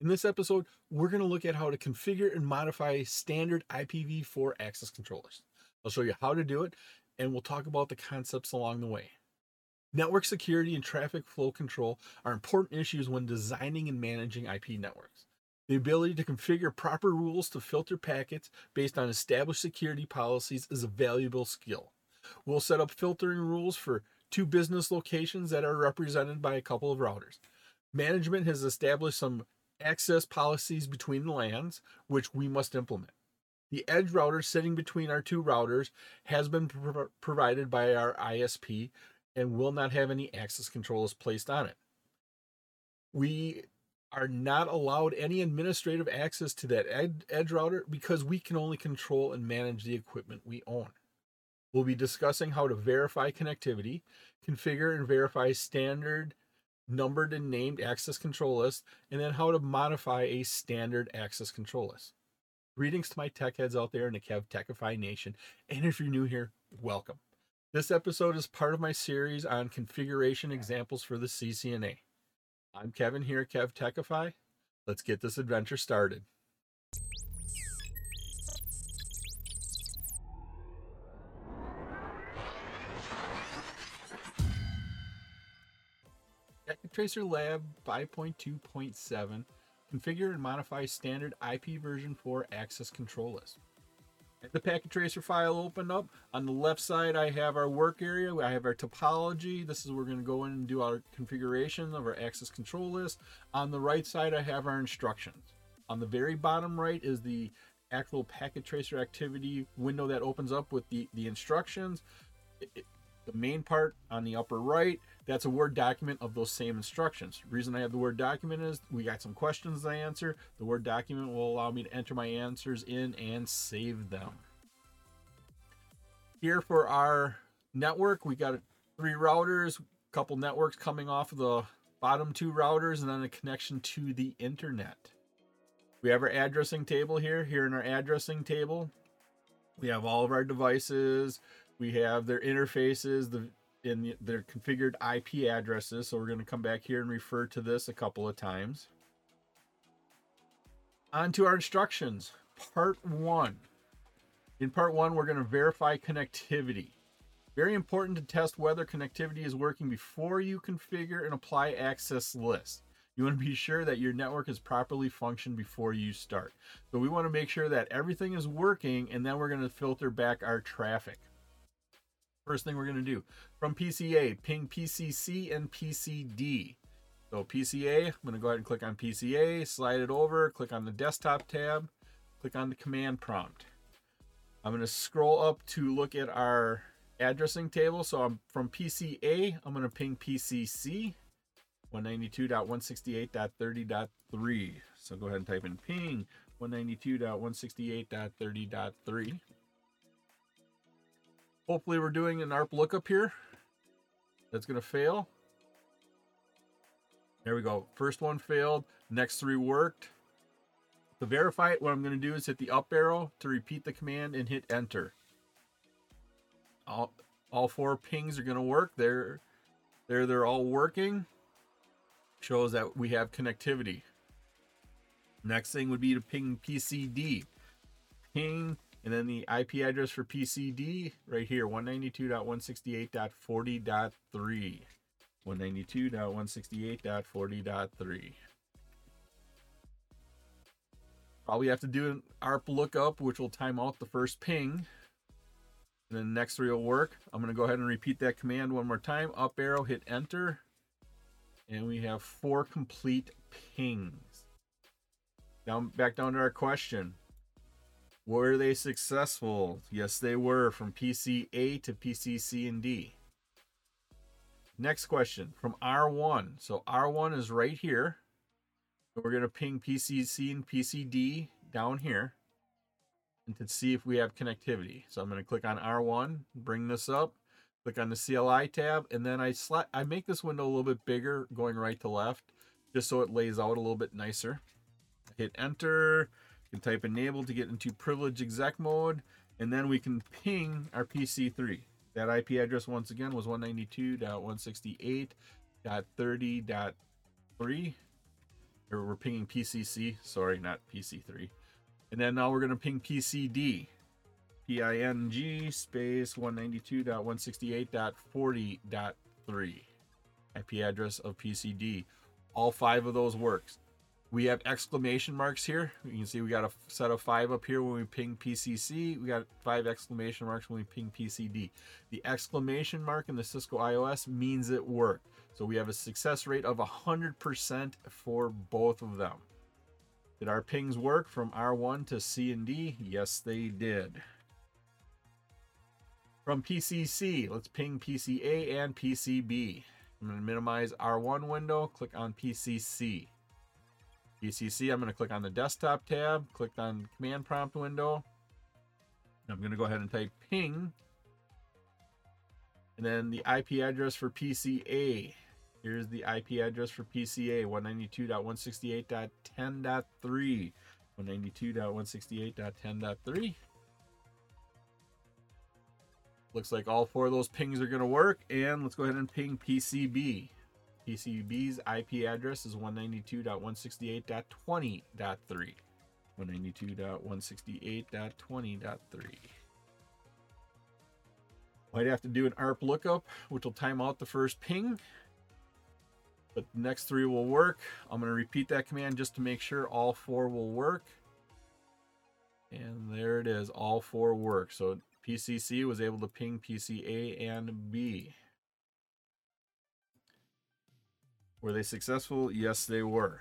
In this episode, we're going to look at how to configure and modify standard IPv4 access controllers. I'll show you how to do it, and we'll talk about the concepts along the way. Network security and traffic flow control are important issues when designing and managing IP networks. The ability to configure proper rules to filter packets based on established security policies is a valuable skill. We'll set up filtering rules for two business locations that are represented by a couple of routers. Management has established some access policies between the LANs, which we must implement. The edge router sitting between our two routers has been pro- provided by our ISP and will not have any access controls placed on it. We are not allowed any administrative access to that ed- edge router because we can only control and manage the equipment we own. We'll be discussing how to verify connectivity, configure and verify standard numbered and named access control list, and then how to modify a standard access control list. Greetings to my tech heads out there in the KevTechify Nation, and if you're new here, welcome. This episode is part of my series on configuration examples for the CCNA. I'm Kevin here at KevTechify. Let's get this adventure started. Tracer Lab 5.2.7 configure and modify standard IP version 4 access control list. The packet tracer file opened up. On the left side, I have our work area. I have our topology. This is where we're going to go in and do our configuration of our access control list. On the right side, I have our instructions. On the very bottom right is the actual packet tracer activity window that opens up with the, the instructions. It, it, the main part on the upper right, that's a Word document of those same instructions. The reason I have the Word document is we got some questions to answer. The Word document will allow me to enter my answers in and save them. Here for our network, we got three routers, a couple networks coming off of the bottom two routers, and then a connection to the internet. We have our addressing table here. Here in our addressing table, we have all of our devices, we have their interfaces, the in their configured IP addresses. So we're going to come back here and refer to this a couple of times. On to our instructions. Part one. In part one, we're going to verify connectivity. Very important to test whether connectivity is working before you configure and apply access lists. You want to be sure that your network is properly functioned before you start. So we want to make sure that everything is working and then we're going to filter back our traffic. First thing we're going to do from PCA, ping PCC and PCD. So PCA, I'm going to go ahead and click on PCA, slide it over, click on the desktop tab, click on the command prompt. I'm going to scroll up to look at our addressing table. So I'm from PCA, I'm going to ping PCC 192.168.30.3. So go ahead and type in ping 192.168.30.3. Hopefully we're doing an ARP lookup here. That's going to fail. There we go. First one failed. Next three worked. To verify it, what I'm going to do is hit the up arrow to repeat the command and hit enter. All, all four pings are going to work. They're, they're, they're all working. Shows that we have connectivity. Next thing would be to ping PCD. Ping and then the IP address for PCD right here 192.168.40.3. 192.168.40.3. Probably have to do an ARP lookup, which will time out the first ping. And then the next three will work. I'm going to go ahead and repeat that command one more time. Up arrow, hit enter. And we have four complete pings. Now back down to our question. Were they successful? Yes, they were from PCA to PCC and D. Next question from R1. So R1 is right here. We're going to ping PCC and PCD down here and to see if we have connectivity. So I'm going to click on R1, bring this up, click on the CLI tab, and then I slide, I make this window a little bit bigger going right to left just so it lays out a little bit nicer. Hit enter you can type enable to get into privilege exec mode, and then we can ping our PC3. That IP address once again was 192.168.30.3. or we're pinging PCC, sorry, not PC3. And then now we're going to ping PCD. PING space 192.168.40.3 IP address of PCD. All five of those works. We have exclamation marks here. You can see we got a set of five up here when we ping PCC. We got five exclamation marks when we ping PCD. The exclamation mark in the Cisco IOS means it worked. So we have a success rate of 100% for both of them. Did our pings work from R1 to C and D? Yes, they did. From PCC, let's ping PCA and PCB. I'm going to minimize R1 window, click on PCC. PCC, I'm going to click on the desktop tab, click on command prompt window. I'm going to go ahead and type ping. And then the IP address for PCA. Here's the IP address for PCA 192.168.10.3. 192.168.10.3. Looks like all four of those pings are going to work. And let's go ahead and ping PCB. PCB's IP address is 192.168.20.3. 192.168.20.3. Might have to do an ARP lookup, which will time out the first ping. But the next three will work. I'm going to repeat that command just to make sure all four will work. And there it is, all four work. So PCC was able to ping PCA and B. Were they successful? Yes, they were.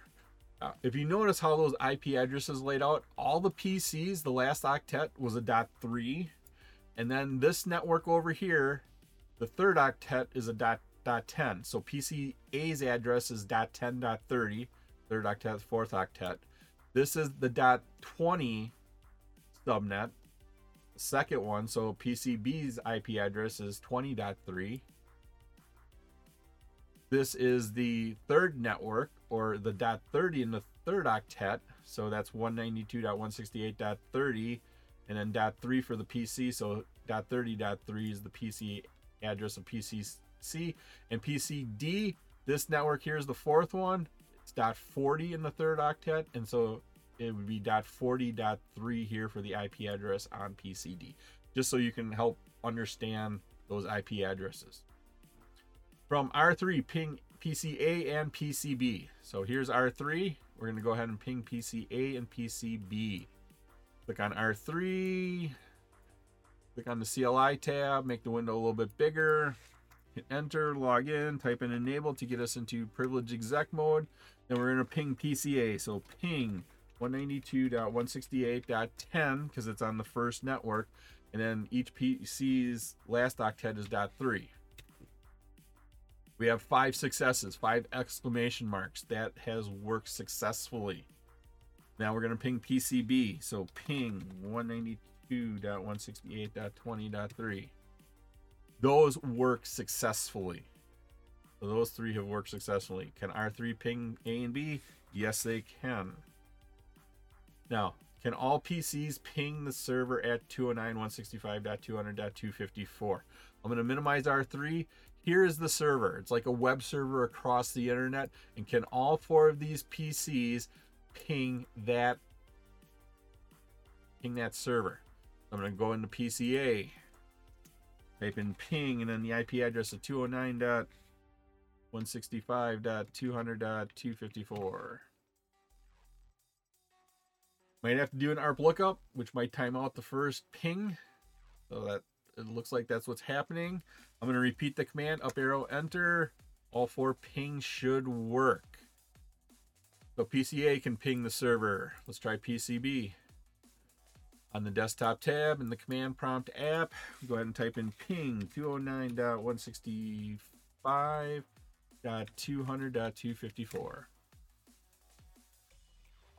Uh, if you notice how those IP addresses laid out, all the PCs, the last octet was a dot three, and then this network over here, the third octet is a dot dot ten. So PCA's address is dot ten dot thirty, third octet, fourth octet. This is the dot twenty subnet, second one. So PCB's IP address is twenty dot three. This is the third network, or the dot 30 in the third octet. So that's 192.168.30, and then dot 3 for the PC. So dot 30 dot 3 is the PC address of PCC. And PCD, this network here is the fourth one. It's dot 40 in the third octet, and so it would be dot 40 dot 3 here for the IP address on PCD. Just so you can help understand those IP addresses from R3 ping PCA and PCB. So here's R3. We're going to go ahead and ping PCA and PCB. Click on R3. Click on the CLI tab, make the window a little bit bigger. Hit enter, log in, type in enable to get us into privilege exec mode. Then we're going to ping PCA. So ping 192.168.10 because it's on the first network. And then each PC's last octet is dot .3. We have five successes, five exclamation marks. That has worked successfully. Now we're going to ping PCB. So ping 192.168.20.3. Those work successfully. So those three have worked successfully. Can R3 ping A and B? Yes, they can. Now, can all PCs ping the server at 209.165.200.254? I'm going to minimize R3 here is the server. It's like a web server across the internet. And can all four of these PCs ping that ping that server? I'm going to go into PCA, type in ping, and then the IP address of 209.165.200.254. Might have to do an ARP lookup, which might time out the first ping. So that it looks like that's what's happening. I'm going to repeat the command, up arrow, enter. All four pings should work. So PCA can ping the server. Let's try PCB. On the desktop tab in the command prompt app, go ahead and type in ping 209.165.200.254.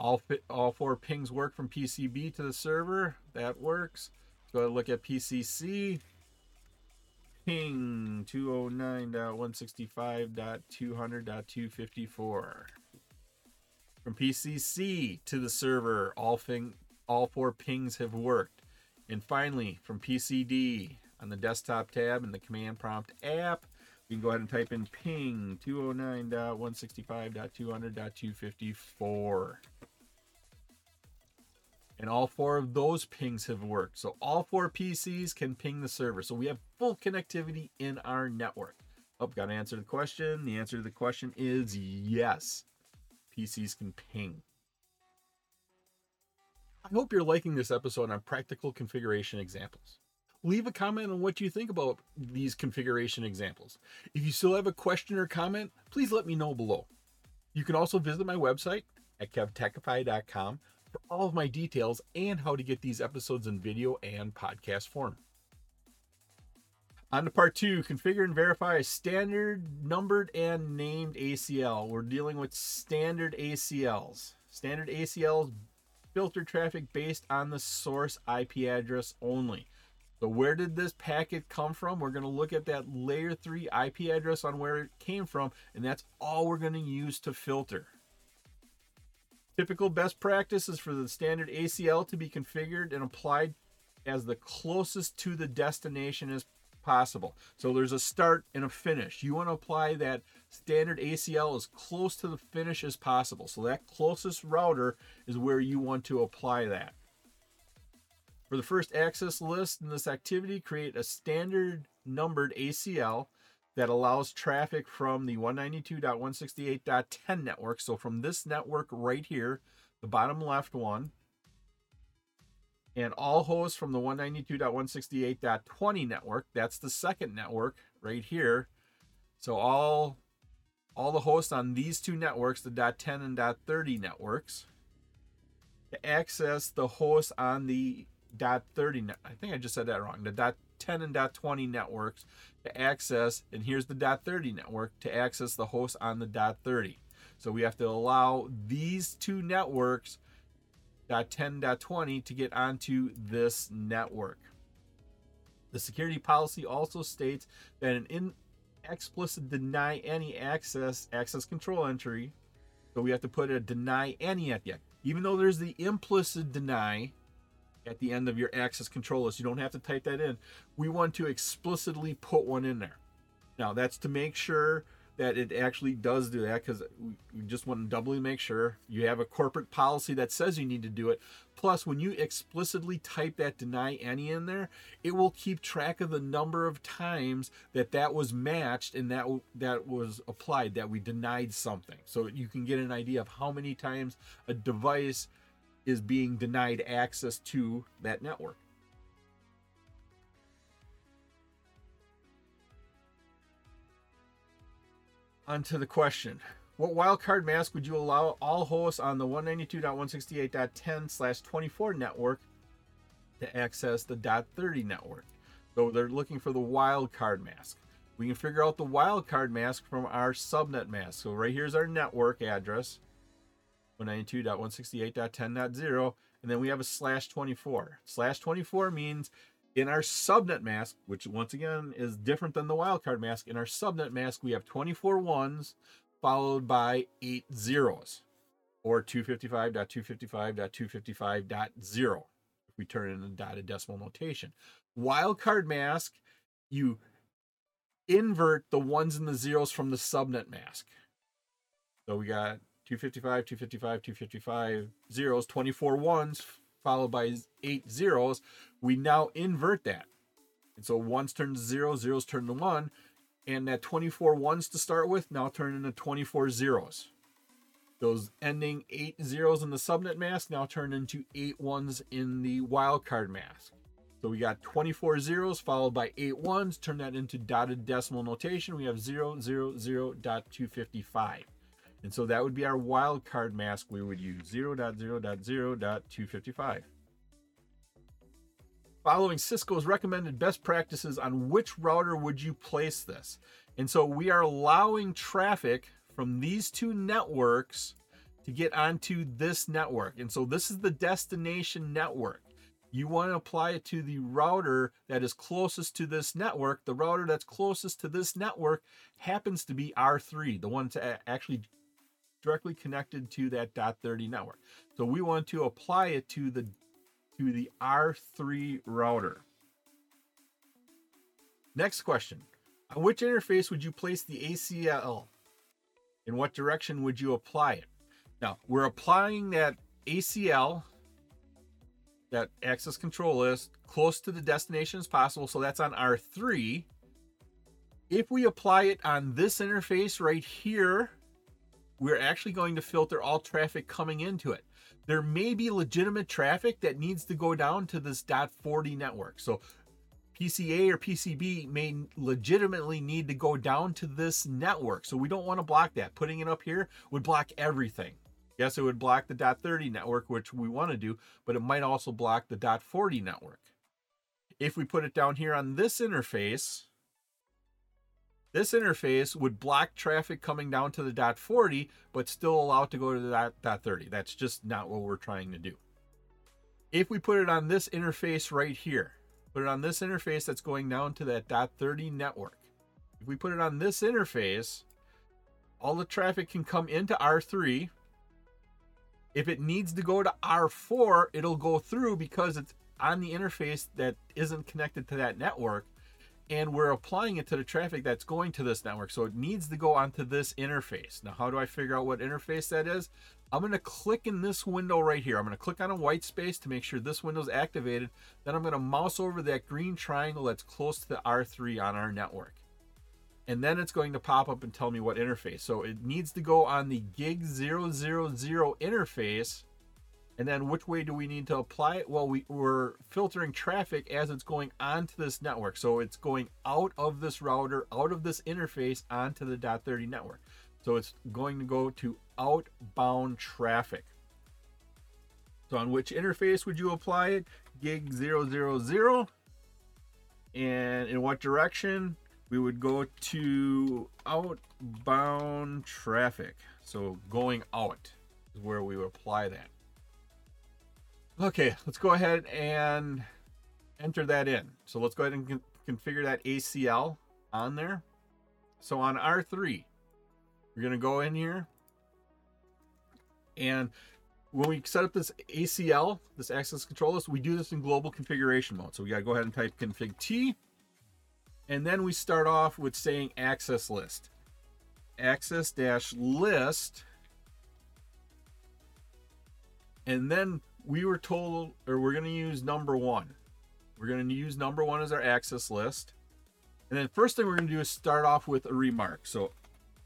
All, all four pings work from PCB to the server. That works. Go ahead and look at PCC. Ping 209.165.200.254. From PCC to the server, all, thing, all four pings have worked. And finally, from PCD on the desktop tab in the command prompt app, You can go ahead and type in ping 209.165.200.254. And all four of those pings have worked. So all four PCs can ping the server. So we have full connectivity in our network. Oh, got to answer the question. The answer to the question is yes. PCs can ping. I hope you're liking this episode on practical configuration examples. Leave a comment on what you think about these configuration examples. If you still have a question or comment, please let me know below. You can also visit my website at kevtechify.com for all of my details and how to get these episodes in video and podcast form. On to part two, configure and verify a standard numbered and named ACL. We're dealing with standard ACLs. Standard ACLs filter traffic based on the source IP address only. So where did this packet come from? We're going to look at that layer 3 IP address on where it came from, and that's all we're going to use to filter. Typical best practice is for the standard ACL to be configured and applied as the closest to the destination as possible. So there's a start and a finish. You want to apply that standard ACL as close to the finish as possible. So that closest router is where you want to apply that. For the first access list in this activity, create a standard numbered ACL that allows traffic from the 192.168.10 network. So from this network right here, the bottom left one, and all hosts from the 192.168.20 network. That's the second network right here. So all all the hosts on these two networks, the .10 and .30 networks, to access the hosts on the .30 I think I just said that wrong. The .10 and .20 networks to access, and here's the .30 network to access the hosts on the .30. So we have to allow these two networks .10.20 to get onto this network. The security policy also states that an in explicit deny any access access control entry, so we have to put a deny any at the end. Even though there's the implicit deny at the end of your access control list, you don't have to type that in. We want to explicitly put one in there. Now that's to make sure that it actually does do that because we just want to doubly make sure you have a corporate policy that says you need to do it. Plus, when you explicitly type that deny any in there, it will keep track of the number of times that that was matched and that that was applied, that we denied something. So you can get an idea of how many times a device is being denied access to that network. On to the question. What wildcard mask would you allow all hosts on the 192.168.10 slash 24 network to access the .30 network? So they're looking for the wildcard mask. We can figure out the wildcard mask from our subnet mask. So right here's our network address, 192.168.10.0, and then we have a slash 24. Slash 24 means in our subnet mask, which once again is different than the wildcard mask, in our subnet mask, we have 24 ones followed by eight zeros or 255.255.255.0 if we turn it in a dotted decimal notation. Wildcard mask, you invert the ones and the zeros from the subnet mask. So we got 255, 255, 255 zeros, 24 ones followed by eight zeros, we now invert that. And so ones turn to zero, zeros turn to one, and that 24 ones to start with now turn into 24 zeros. Those ending eight zeros in the subnet mask now turn into eight ones in the wildcard mask. So we got 24 zeros followed by eight ones. Turn that into dotted decimal notation. We have 0, 0, 0, dot 255. And so that would be our wildcard mask we would use 0.0.0.255. Following Cisco's recommended best practices on which router would you place this? And so we are allowing traffic from these two networks to get onto this network. And so this is the destination network. You want to apply it to the router that is closest to this network. The router that's closest to this network happens to be R3, the one to actually directly connected to that dot 30 network. So we want to apply it to the to the R3 router. Next question. On which interface would you place the ACL? In what direction would you apply it? Now, we're applying that ACL, that access control list, close to the destination as possible. So that's on R3. If we apply it on this interface right here, we're actually going to filter all traffic coming into it. There may be legitimate traffic that needs to go down to this .40 network. So PCA or PCB may legitimately need to go down to this network. So we don't want to block that. Putting it up here would block everything. Yes, it would block the .30 network, which we want to do, but it might also block the .40 network. If we put it down here on this interface, this interface would block traffic coming down to the dot 40, but still allow it to go to the dot, dot 30. That's just not what we're trying to do. If we put it on this interface right here, put it on this interface that's going down to that dot 30 network. If we put it on this interface, all the traffic can come into R3. If it needs to go to R4, it'll go through because it's on the interface that isn't connected to that network and we're applying it to the traffic that's going to this network. So it needs to go onto this interface. Now, how do I figure out what interface that is? I'm going to click in this window right here. I'm going to click on a white space to make sure this window is activated. Then I'm going to mouse over that green triangle that's close to the R3 on our network. And then it's going to pop up and tell me what interface. So it needs to go on the gig 000 interface and then which way do we need to apply it? Well, we, we're filtering traffic as it's going onto this network. So it's going out of this router, out of this interface onto the dot 30 network. So it's going to go to outbound traffic. So on which interface would you apply it? Gig 000. And in what direction? We would go to outbound traffic. So going out is where we would apply that. Okay, let's go ahead and enter that in. So let's go ahead and con configure that ACL on there. So on R3, we're going to go in here. And when we set up this ACL, this access control list, we do this in global configuration mode. So we got to go ahead and type config T. And then we start off with saying access list. Access dash list. And then we were told, or we're going to use number one. We're going to use number one as our access list. And then first thing we're going to do is start off with a remark. So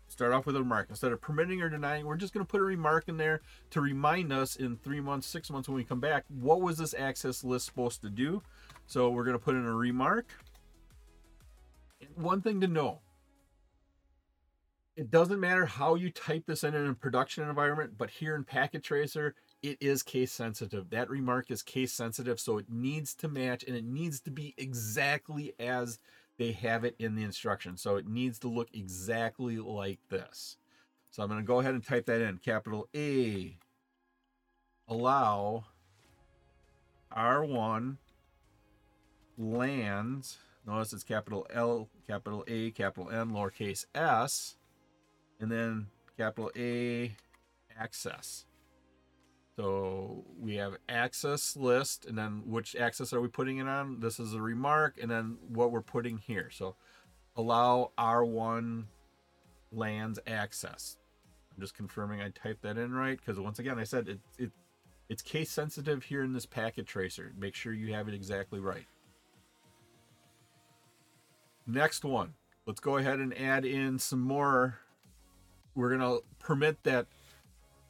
start off with a remark. Instead of permitting or denying, we're just going to put a remark in there to remind us in three months, six months when we come back, what was this access list supposed to do? So we're going to put in a remark. One thing to know, it doesn't matter how you type this in in a production environment, but here in Packet Tracer, it is case sensitive. That remark is case sensitive, so it needs to match and it needs to be exactly as they have it in the instruction. So it needs to look exactly like this. So I'm going to go ahead and type that in. Capital A, allow R1 LANs, notice it's capital L, capital A, capital N, lowercase s, and then capital A access. So we have access list, and then which access are we putting it on? This is a remark, and then what we're putting here. So allow R1 LANs access. I'm just confirming I typed that in right because once again I said it, it it's case sensitive here in this packet tracer. Make sure you have it exactly right. Next one. Let's go ahead and add in some more. We're gonna permit that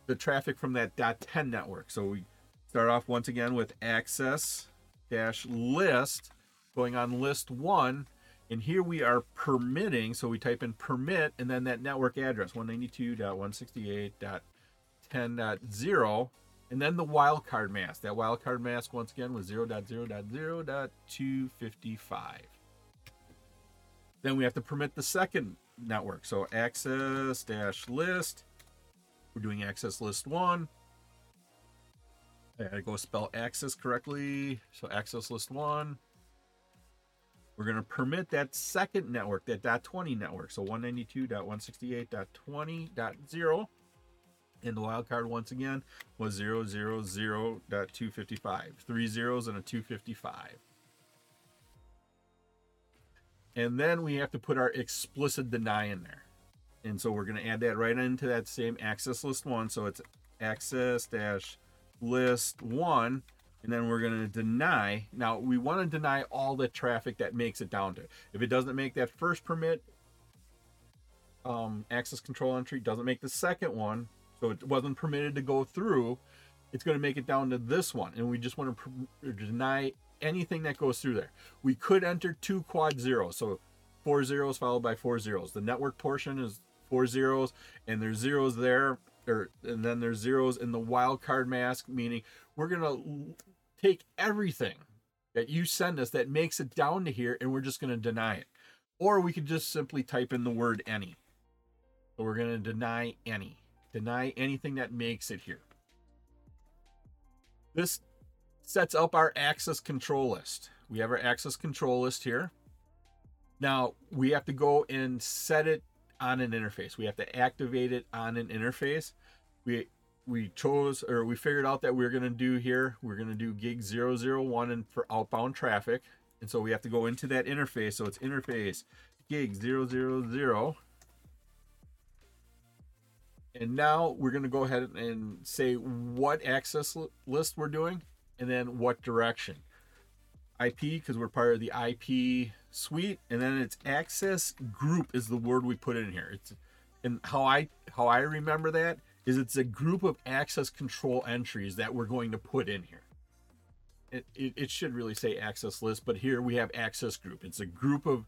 the traffic from that .10 network. So we start off once again with access dash list going on list one. And here we are permitting. So we type in permit and then that network address 192.168.10.0 and then the wildcard mask. That wildcard mask once again was 0.0.0.255. Then we have to permit the second network. So access dash list we're doing access list one. I gotta go spell access correctly. So access list one. We're gonna permit that second network, that dot 20 network. So 192.168.20.0. And the wildcard once again was 000.255. Three zeros and a 255. And then we have to put our explicit deny in there. And so we're going to add that right into that same access list one. So it's access dash list one. And then we're going to deny. Now we want to deny all the traffic that makes it down to. If it doesn't make that first permit um, access control entry, doesn't make the second one, so it wasn't permitted to go through, it's going to make it down to this one. And we just want to deny anything that goes through there. We could enter two quad zeros. So four zeros followed by four zeros. The network portion is four zeros and there's zeros there or and then there's zeros in the wildcard mask meaning we're to take everything that you send us that makes it down to here and we're just to deny it or we could just simply type in the word any so we're to deny any deny anything that makes it here this sets up our access control list. We have our access control list here. Now we have to go and set it on an interface. We have to activate it on an interface. We we chose or we figured out that we are going to do here. We're going to do gig 001 and for outbound traffic. And so we have to go into that interface. So it's interface gig 000. And now we're going to go ahead and say what access list we're doing and then what direction. IP because we're part of the IP suite, and then it's access group is the word we put in here. It's and how I how I remember that is it's a group of access control entries that we're going to put in here. It, it, it should really say access list, but here we have access group. It's a group of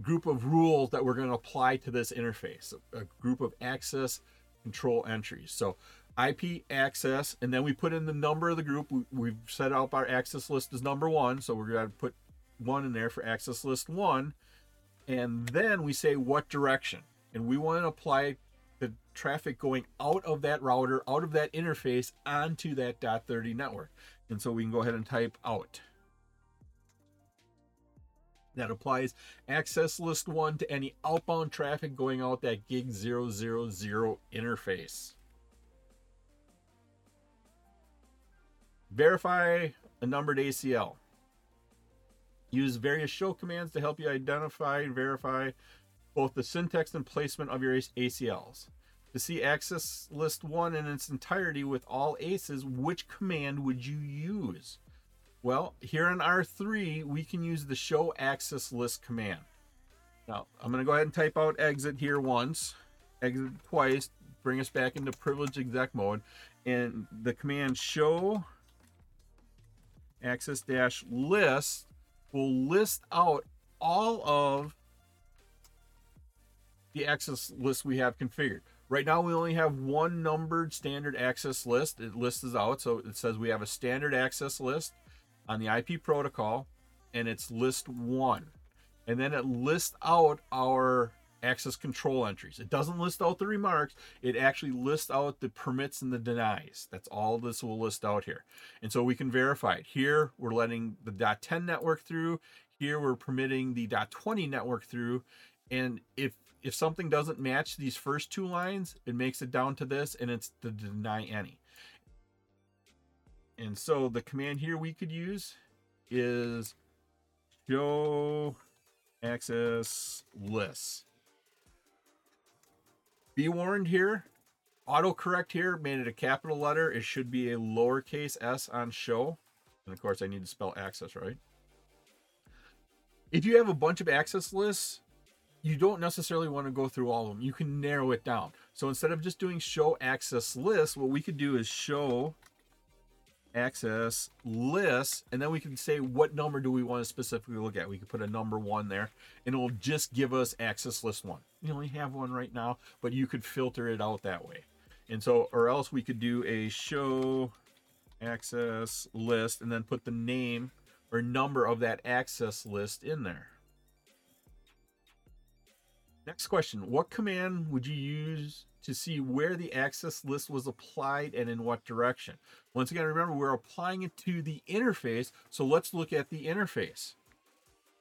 group of rules that we're going to apply to this interface, a group of access control entries. So IP access, and then we put in the number of the group. We, have set up our access list as number one, so we're going to put one in there for access list one. And then we say what direction. And we want to apply the traffic going out of that router, out of that interface, onto that dot 30 network. And so we can go ahead and type out. That applies access list one to any outbound traffic going out that gig 000 interface. Verify a numbered ACL. Use various show commands to help you identify and verify both the syntax and placement of your ACLs. To see access list 1 in its entirety with all aces, which command would you use? Well, here in R3, we can use the show access list command. Now, I'm going to go ahead and type out exit here once, exit twice, bring us back into privileged exec mode, and the command show access dash list will list out all of the access list we have configured. Right now we only have one numbered standard access list. It lists out. So it says we have a standard access list on the IP protocol and it's list one. And then it lists out our access control entries. It doesn't list out the remarks. It actually lists out the permits and the denies. That's all this will list out here. And so we can verify it. Here, we're letting the .10 network through. Here, we're permitting the .20 network through. And if if something doesn't match these first two lines, it makes it down to this, and it's the deny any. And so the command here we could use is show access list. Be warned here, autocorrect here made it a capital letter. It should be a lowercase s on show. And of course, I need to spell access right. If you have a bunch of access lists, you don't necessarily want to go through all of them. You can narrow it down. So instead of just doing show access list, what we could do is show access list and then we can say what number do we want to specifically look at we could put a number one there and it will just give us access list one you only have one right now but you could filter it out that way and so or else we could do a show access list and then put the name or number of that access list in there next question what command would you use to see where the access list was applied and in what direction. Once again, remember we're applying it to the interface. So let's look at the interface.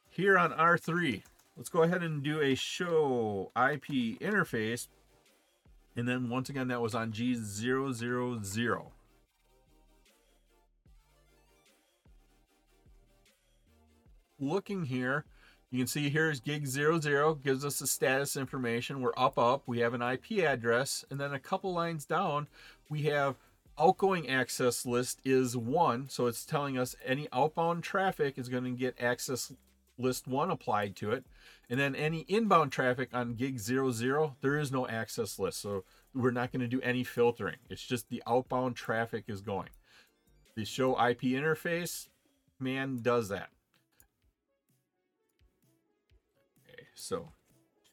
Here on R3, let's go ahead and do a show IP interface. And then once again, that was on G000. Looking here, You can see here's gig 00 gives us the status information. We're up, up. We have an IP address. And then a couple lines down, we have outgoing access list is one. So it's telling us any outbound traffic is going to get access list one applied to it. And then any inbound traffic on gig 00, there is no access list. So we're not going to do any filtering. It's just the outbound traffic is going. The show IP interface command does that. Okay, so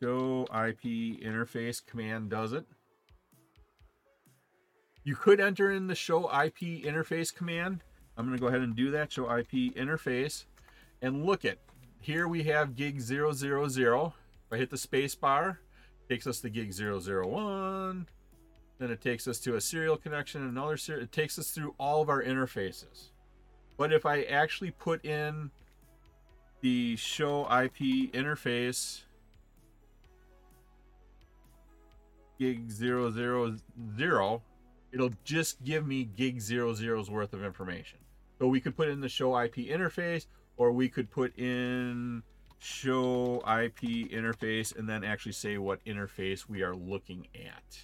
show IP interface command does it. You could enter in the show IP interface command. I'm going to go ahead and do that. Show IP interface and look at here we have gig 000. If I hit the space bar, takes us to gig 001. Then it takes us to a serial connection, another serial. It takes us through all of our interfaces. But if I actually put in the show IP interface gig 000, it'll just give me gig 00's worth of information. So we could put in the show IP interface, or we could put in show IP interface and then actually say what interface we are looking at.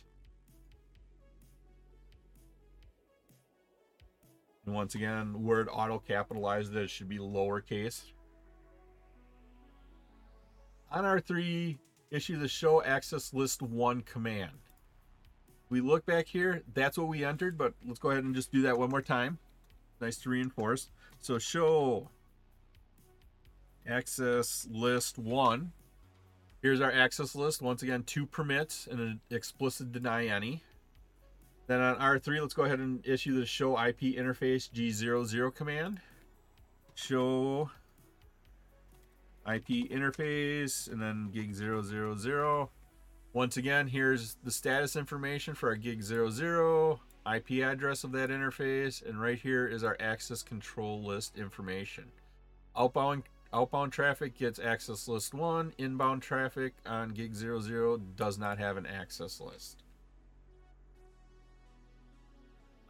And once again, word auto capitalized it should be lowercase. On R3, issue the show access list one command. We look back here, that's what we entered, but let's go ahead and just do that one more time. Nice to reinforce. So show access list one. Here's our access list. Once again, two permits and an explicit deny any. Then on R3, let's go ahead and issue the show IP interface G00 command. Show IP interface and then gig 000. Once again, here's the status information for our gig 00, IP address of that interface, and right here is our access control list information. Outbound outbound traffic gets access list 1, inbound traffic on gig 00 does not have an access list.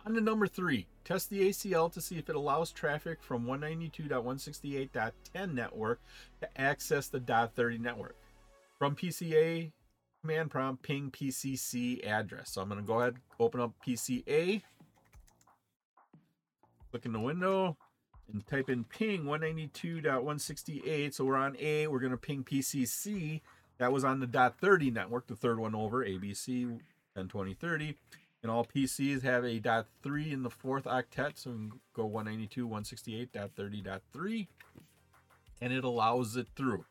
On to number three, test the ACL to see if it allows traffic from 192.168.10 network to access the .30 network. From PCA, command prompt ping PCC address. So I'm going to go ahead, open up PCA, click in the window, and type in ping 192.168. So we're on A, we're going to ping PCC. That was on the .30 network, the third one over, ABC 102030 and all PCs have a .3 in the fourth octet, so we can go 192.168.30.3, and it allows it through.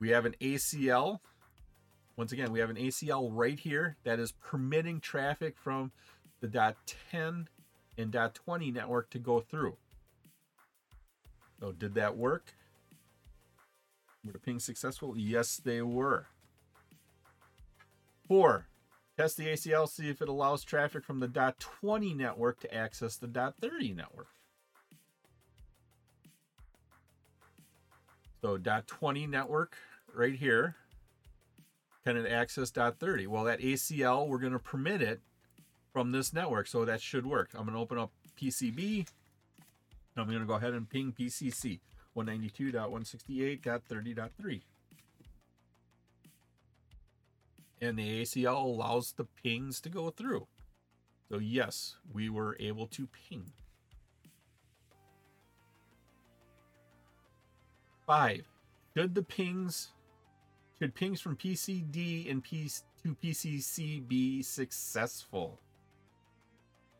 We have an ACL. Once again, we have an ACL right here that is permitting traffic from the .10 and .20 network to go through. So did that work? Were the pings successful? Yes, they were. Four, Test the ACL, see if it allows traffic from the .20 network to access the .30 network. So .20 network right here, can it access .30? Well, that ACL, we're going to permit it from this network, so that should work. I'm going to open up PCB. I'm going to go ahead and ping PCC 192.168.30.3 and the ACL allows the pings to go through. So yes, we were able to ping. Five, should the pings, should pings from PCD and P to PCC be successful?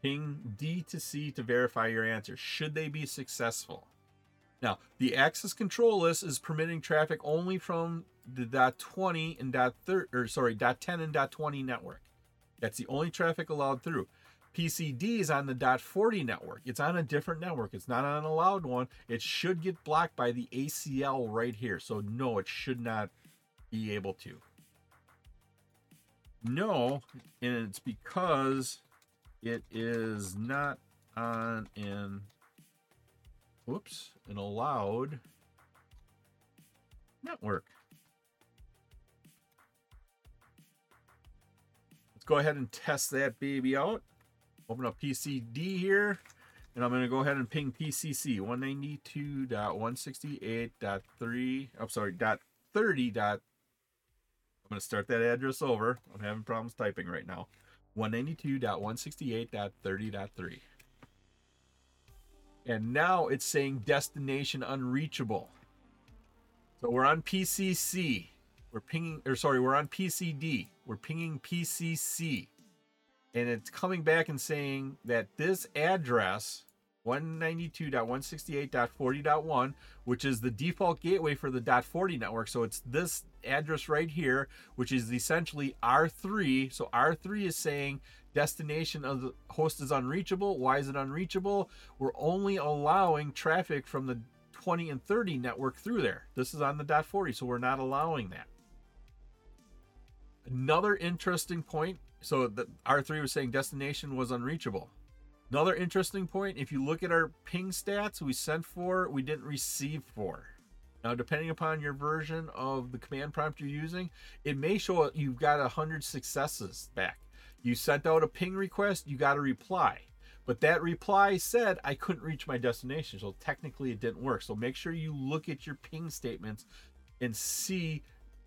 Ping D to C to verify your answer. Should they be successful? Now, the access control list is permitting traffic only from the dot 20 and dot 30 or sorry dot 10 and dot 20 network. That's the only traffic allowed through. Pcd is on the dot 40 network. It's on a different network. It's not on an allowed one. It should get blocked by the acl right here. So no it should not be able to. No and it's because it is not on an whoops an allowed network Let's go ahead and test that baby out. Open up PCD here. and I'm going to go ahead and ping PCC 192.168.3. I'm sorry, dot 30. Dot, I'm going to start that address over. I'm having problems typing right now. 192.168.30.3. And now it's saying destination unreachable. So we're on PCC. We're pinging, or sorry, we're on PCD. We're pinging PCC and it's coming back and saying that this address 192.168.40.1 which is the default gateway for the .40 network so it's this address right here which is essentially R3 so R3 is saying destination of the host is unreachable. Why is it unreachable? We're only allowing traffic from the 20 and 30 network through there. This is on the .40 so we're not allowing that. Another interesting point so the R3 was saying destination was unreachable. Another interesting point, if you look at our ping stats, we sent for, we didn't receive for. Now, depending upon your version of the command prompt you're using, it may show you've got 100 successes back. You sent out a ping request, you got a reply. But that reply said I couldn't reach my destination. So technically it didn't work. So make sure you look at your ping statements and see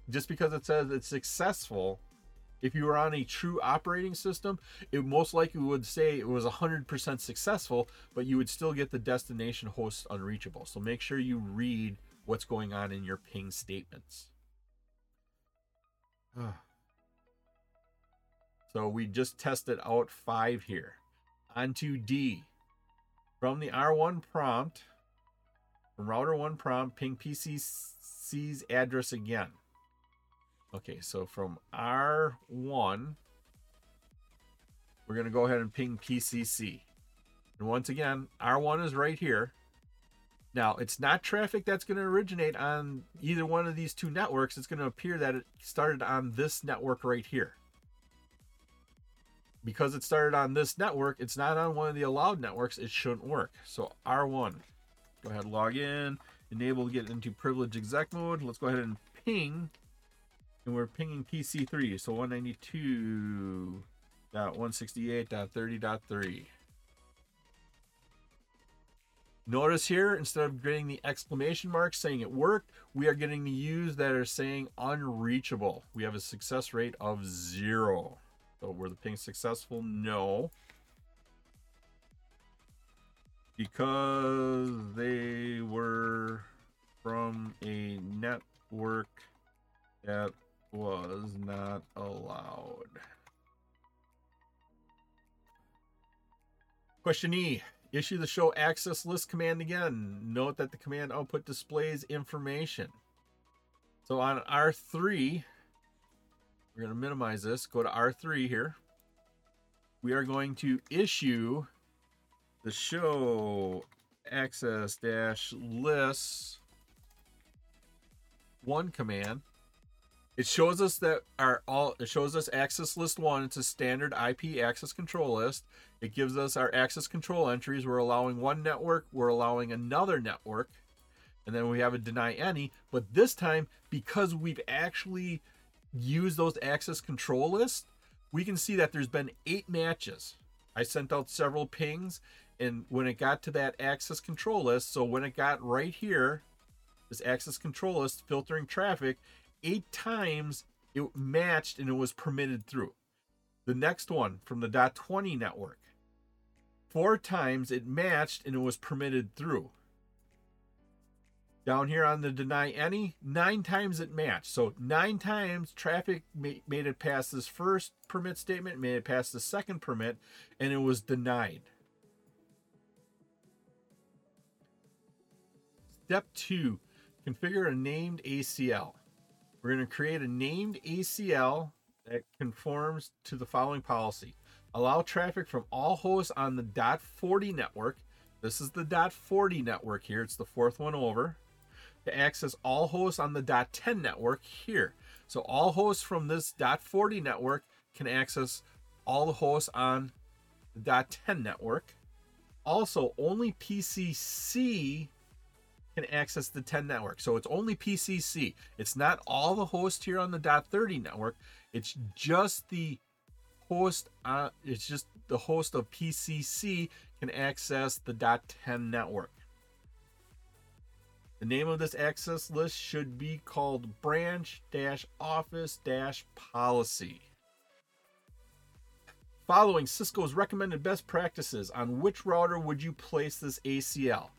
just because it says it's successful if you were on a true operating system, it most likely would say it was 100% successful, but you would still get the destination host unreachable. So make sure you read what's going on in your ping statements. so we just tested out five here. Onto D. From the R1 prompt, from router 1 prompt, ping PCC's address again. Okay, so from R1, we're going to go ahead and ping PCC. And once again, R1 is right here. Now, it's not traffic that's going to originate on either one of these two networks. It's going to appear that it started on this network right here. Because it started on this network, it's not on one of the allowed networks. It shouldn't work. So R1, go ahead, log in, enable get into privilege exec mode. Let's go ahead and ping and we're pinging PC3, so 192.168.30.3. Notice here, instead of getting the exclamation mark saying it worked, we are getting the U's that are saying unreachable. We have a success rate of zero. So were the ping successful? No. Because they were from a network that was not allowed. Question E. Issue the show access list command again. Note that the command output displays information. So on R3, we're going to minimize this. Go to R3 here. We are going to issue the show access dash list one command it shows us that our all it shows us access list one. It's a standard IP access control list. It gives us our access control entries. We're allowing one network, we're allowing another network, and then we have a deny any. But this time, because we've actually used those access control lists, we can see that there's been eight matches. I sent out several pings, and when it got to that access control list, so when it got right here, this access control list filtering traffic, eight times it matched and it was permitted through. The next one from the dot 20 network, four times it matched and it was permitted through. Down here on the deny any, nine times it matched. So nine times traffic made it past this first permit statement, made it past the second permit, and it was denied. Step two, configure a named ACL. We're going to create a named ACL that conforms to the following policy. Allow traffic from all hosts on the dot 40 network. This is the dot 40 network here. It's the fourth one over. To access all hosts on the dot 10 network here. So all hosts from this dot 40 network can access all the hosts on the dot 10 network. Also, only PCC can access the 10 network. So it's only PCC. It's not all the hosts here on the .30 network. It's just the host, uh, it's just the host of PCC can access the .10 network. The name of this access list should be called branch-office-policy. Following Cisco's recommended best practices, on which router would you place this ACL?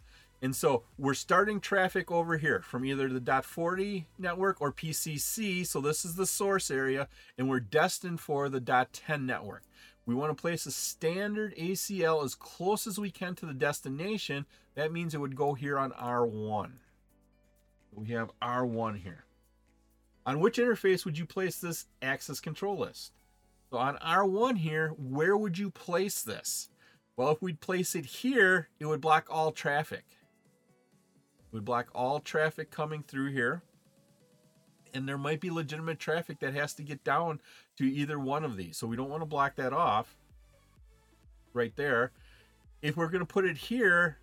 And so we're starting traffic over here from either the .40 network or PCC. So this is the source area, and we're destined for the .10 network. We want to place a standard ACL as close as we can to the destination. That means it would go here on R1. We have R1 here. On which interface would you place this access control list? So on R1 here, where would you place this? Well, if we'd place it here, it would block all traffic. We block all traffic coming through here. And there might be legitimate traffic that has to get down to either one of these. So we don't want to block that off right there. If we're going to put it here,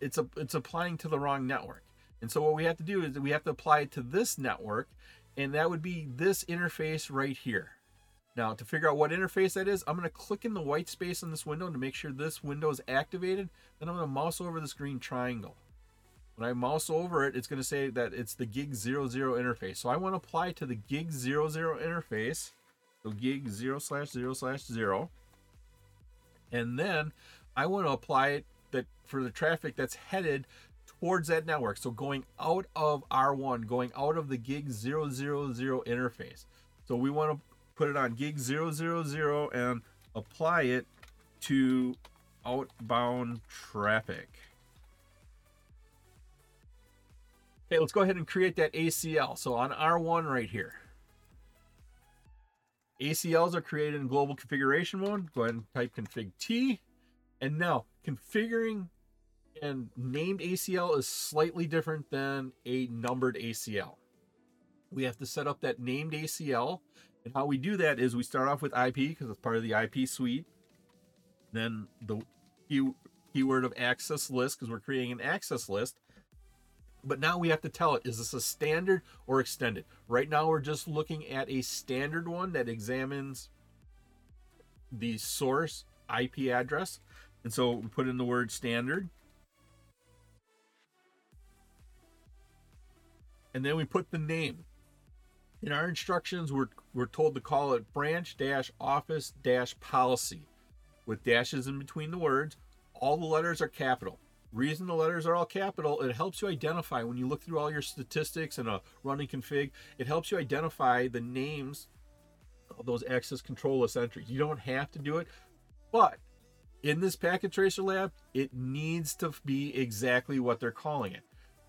it's a, it's applying to the wrong network. And so what we have to do is we have to apply it to this network, and that would be this interface right here. Now, to figure out what interface that is, I'm going to click in the white space on this window to make sure this window is activated. Then I'm going to mouse over this green triangle. When I mouse over it, it's going to say that it's the gig 00 interface. So I want to apply to the gig 00 interface. So gig 0 slash 0 slash 0. And then I want to apply it that for the traffic that's headed towards that network. So going out of R1, going out of the gig 000 interface. So we want to put it on gig 000 and apply it to outbound traffic. Okay, let's go ahead and create that ACL. So on R1 right here. ACLs are created in global configuration mode. Go ahead and type config T. And now configuring and named ACL is slightly different than a numbered ACL. We have to set up that named ACL. And how we do that is we start off with IP because it's part of the IP suite. Then the keyword of access list because we're creating an access list. But now we have to tell it, is this a standard or extended? Right now we're just looking at a standard one that examines the source IP address. And so we put in the word standard. And then we put the name. In our instructions, we're, we're told to call it branch dash office dash policy with dashes in between the words. All the letters are capital reason the letters are all capital it helps you identify when you look through all your statistics and a running config it helps you identify the names of those access control list entries you don't have to do it but in this packet tracer lab it needs to be exactly what they're calling it.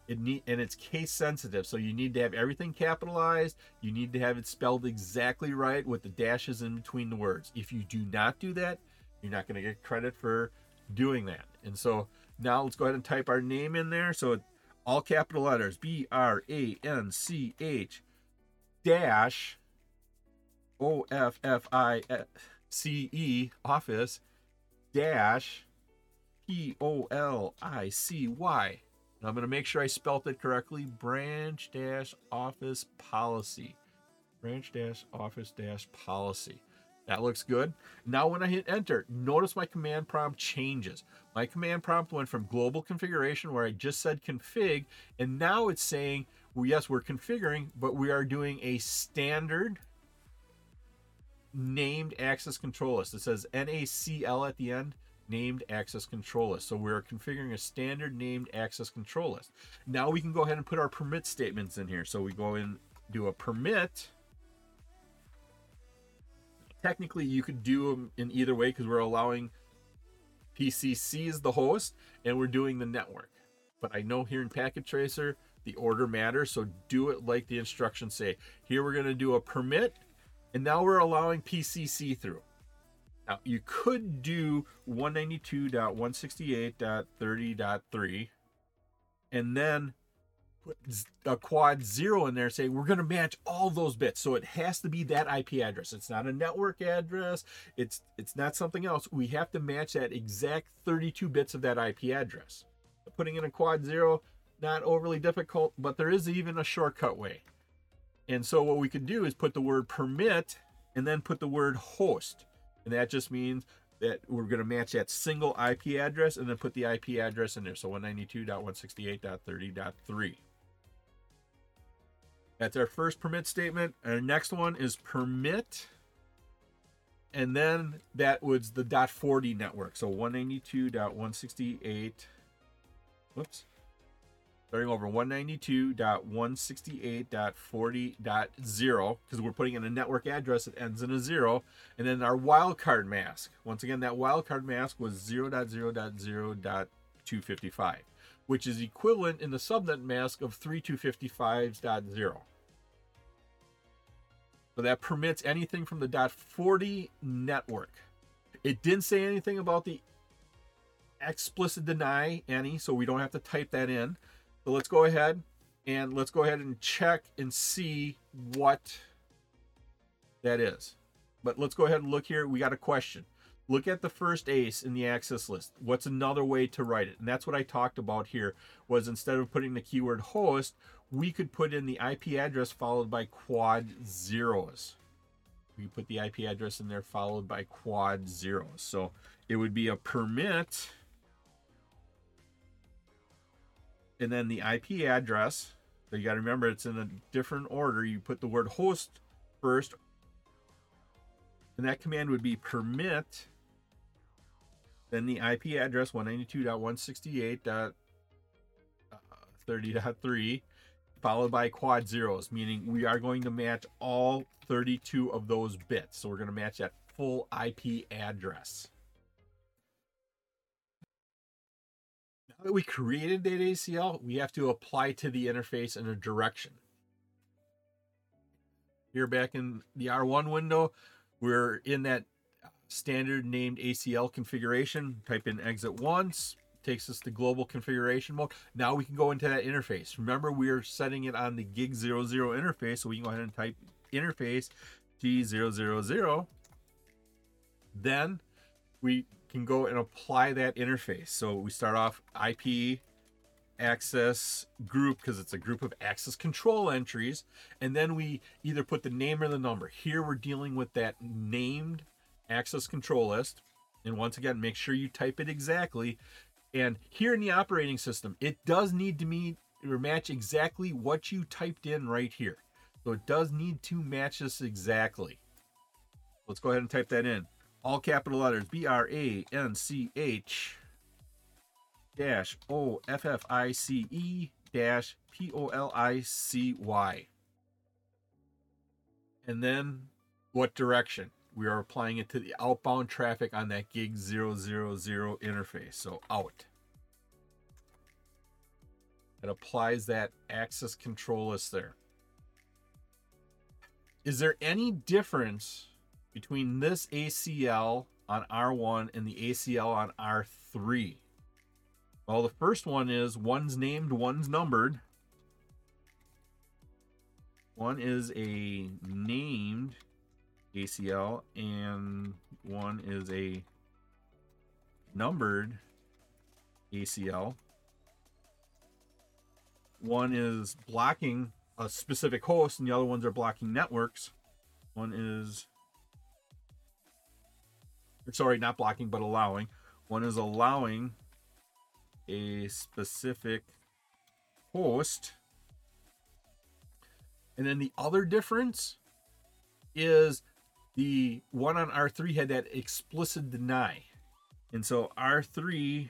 It need and it's case sensitive so you need to have everything capitalized you need to have it spelled exactly right with the dashes in between the words. If you do not do that you're not going to get credit for doing that. And so now let's go ahead and type our name in there. So all capital letters B R A N C H dash O F F I C E office dash P O L I C Y. I'm going to make sure I spelt it correctly. Branch dash office policy. Branch dash office dash policy. That looks good. Now when I hit enter, notice my command prompt changes. My command prompt went from global configuration where I just said config, and now it's saying, well, yes, we're configuring, but we are doing a standard named access control list. It says NACL at the end, named access control list. So we're configuring a standard named access control list. Now we can go ahead and put our permit statements in here. So we go and do a permit technically you could do them in either way because we're allowing PCC as the host and we're doing the network. But I know here in Packet Tracer, the order matters. So do it like the instructions say. Here we're going to do a permit and now we're allowing PCC through. Now you could do 192.168.30.3 and then put a quad zero in there saying we're going to match all those bits. So it has to be that ip address. It's not a network address. It's it's not something else. We have to match that exact 32 bits of that ip address. Putting in a quad zero not overly difficult but there is even a shortcut way. And so what we can do is put the word permit and then put the word host. And that just means that we're going to match that single IP address and then put the IP address in there. So 192.168.30.3. That's our first permit statement. Our next one is permit. And then that was the .40 network. So 192.168. Whoops starting over 192.168.40.0 because we're putting in a network address that ends in a zero and then our wildcard mask once again that wildcard mask was 0.0.0.255 which is equivalent in the subnet mask of 3255.0 so that permits anything from the 40 network it didn't say anything about the explicit deny any so we don't have to type that in so let's go ahead and let's go ahead and check and see what that is. But let's go ahead and look here. We got a question. Look at the first ace in the access list. What's another way to write it? And that's what I talked about here was instead of putting the keyword host, we could put in the IP address followed by quad zeros. We put the IP address in there followed by quad zeros. So it would be a permit and then the IP address. So you got to remember it's in a different order. You put the word host first, and that command would be permit. Then the IP address 192.168.30.3, uh, followed by quad zeros, meaning we are going to match all 32 of those bits. So we're going to match that full IP address. Now that we created that ACL, we have to apply to the interface in a direction. Here back in the R1 window, we're in that standard named ACL configuration. Type in exit once, takes us to global configuration mode. Now we can go into that interface. Remember, we are setting it on the gig 00 interface, so we can go ahead and type interface G000. Then we can go and apply that interface. So we start off IP access group because it's a group of access control entries. And then we either put the name or the number. Here we're dealing with that named access control list. And once again, make sure you type it exactly. And here in the operating system, it does need to meet or match exactly what you typed in right here. So it does need to match this exactly. Let's go ahead and type that in all capital letters B R A N C H dash O F F I C E dash P O L I C Y. And then what direction? We are applying it to the outbound traffic on that gig 000 interface. So out. It applies that access control list there. Is there any difference between this ACL on R1 and the ACL on R3? Well, the first one is one's named, one's numbered. One is a named ACL, and one is a numbered ACL. One is blocking a specific host, and the other ones are blocking networks. One is sorry, not blocking, but allowing. One is allowing a specific host. And then the other difference is the one on R3 had that explicit deny. And so R3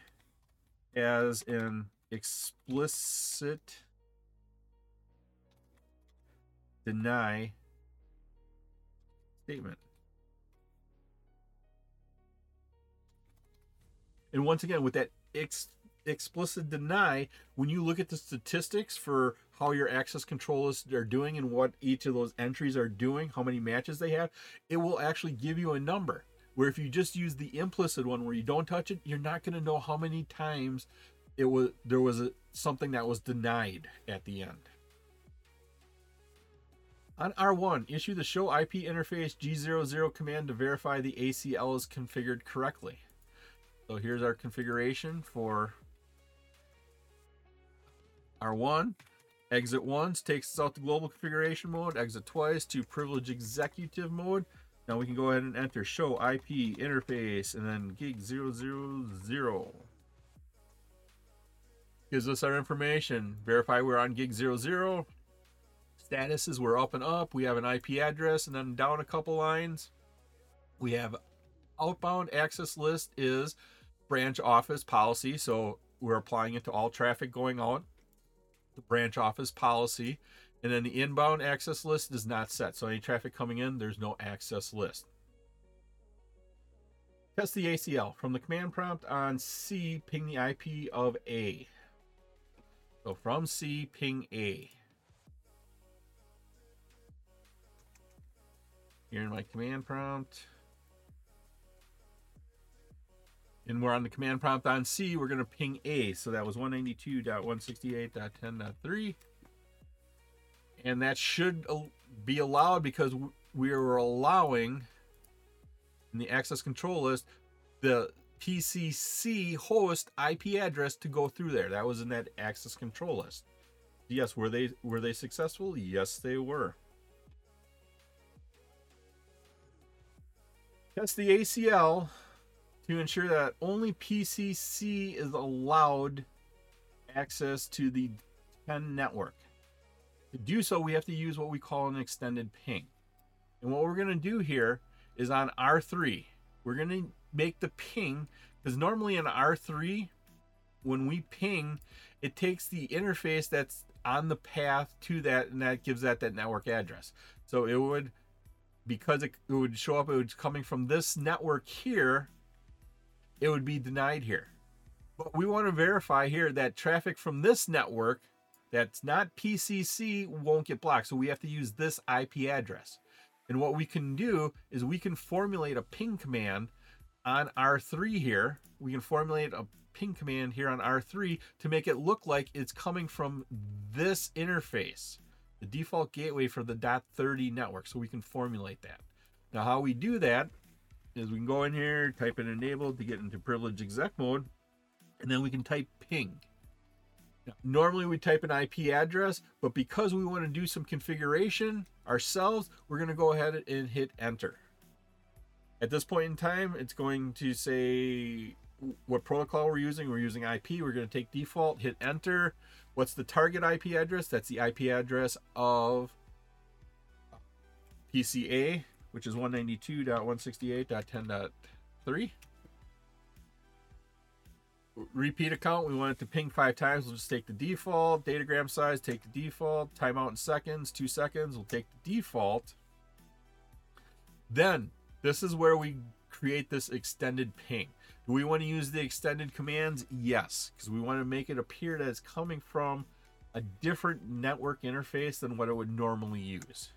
has an explicit deny statement. And once again, with that ex- explicit deny, when you look at the statistics for how your access controllers are doing and what each of those entries are doing, how many matches they have, it will actually give you a number. Where if you just use the implicit one where you don't touch it, you're not going to know how many times it was there was a, something that was denied at the end. On R1, issue the show IP interface G00 command to verify the ACL is configured correctly. So here's our configuration for R1. Exit once takes us out to global configuration mode. Exit twice to privilege executive mode. Now we can go ahead and enter show IP interface and then gig 000. Gives us our information. Verify we're on gig 00. Status is we're up and up. We have an IP address and then down a couple lines. We have outbound access list is branch office policy. So we're applying it to all traffic going out. The branch office policy. And then the inbound access list is not set. So any traffic coming in, there's no access list. Test the ACL. From the command prompt on C, ping the IP of A. So from C, ping A. Here in my command prompt. And we're on the command prompt on C, we're going to ping A. So that was 192.168.10.3 and that should be allowed because we are allowing in the access control list the PCC host IP address to go through there. That was in that access control list. Yes, were they were they successful? Yes, they were. Test the ACL to ensure that only PCC is allowed access to the 10 network. To do so, we have to use what we call an extended ping. And what we're going to do here is on R3, we're going to make the ping because normally in R3, when we ping, it takes the interface that's on the path to that and that gives that that network address. So it would, because it, it would show up, it was coming from this network here, it would be denied here. But we want to verify here that traffic from this network that's not PCC won't get blocked. So we have to use this IP address. And what we can do is we can formulate a ping command on R3 here. We can formulate a ping command here on R3 to make it look like it's coming from this interface, the default gateway for the .30 network. So we can formulate that. Now how we do that is we can go in here, type in enable to get into privilege exec mode, and then we can type ping. Normally we type an IP address, but because we want to do some configuration ourselves, we're going to go ahead and hit enter. At this point in time, it's going to say what protocol we're using. We're using IP. We're going to take default, hit enter. What's the target IP address? That's the IP address of PCA, which is 192.168.10.3 repeat account, we want it to ping five times. We'll just take the default. Datagram size, take the default. Timeout in seconds, two seconds. We'll take the default. Then, this is where we create this extended ping. Do we want to use the extended commands? Yes, because we want to make it appear that it's coming from a different network interface than what it would normally use.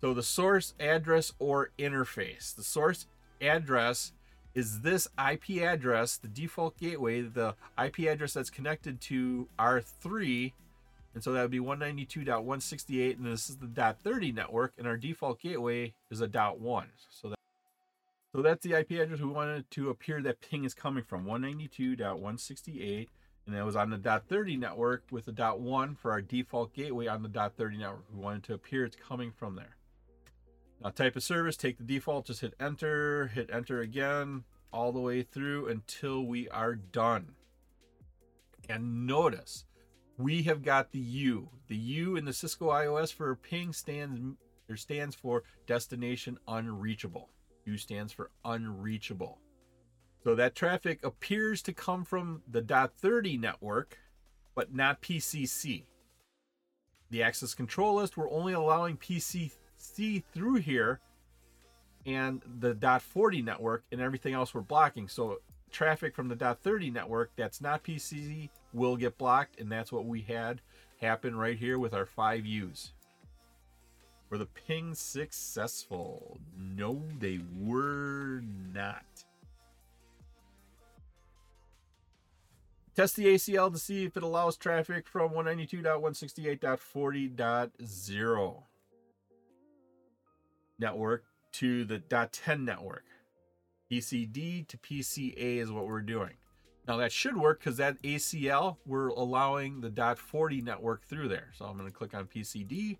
So the source address or interface. The source address is this IP address, the default gateway, the IP address that's connected to R3. And so that would be 192.168, and this is the .30 network, and our default gateway is a .1. So that, so that's the IP address we wanted to appear that ping is coming from, 192.168, and that was on the .30 network with the .1 for our default gateway on the .30 network. We wanted to appear it's coming from there. Now type of service, take the default, just hit enter, hit enter again, all the way through until we are done. And notice, we have got the U. The U in the Cisco IOS for ping stands or stands for destination unreachable. U stands for unreachable. So that traffic appears to come from the .30 network, but not PCC. The access control list, we're only allowing PC see through here and the dot 40 network and everything else we're blocking. So traffic from the dot 30 network that's not PCC will get blocked, and that's what we had happen right here with our five U's. Were the pings successful? No, they were not. Test the ACL to see if it allows traffic from 192.168.40.0 network to the .10 network. PCD to PCA is what we're doing. Now that should work because that ACL, we're allowing the .40 network through there. So I'm going to click on PCD.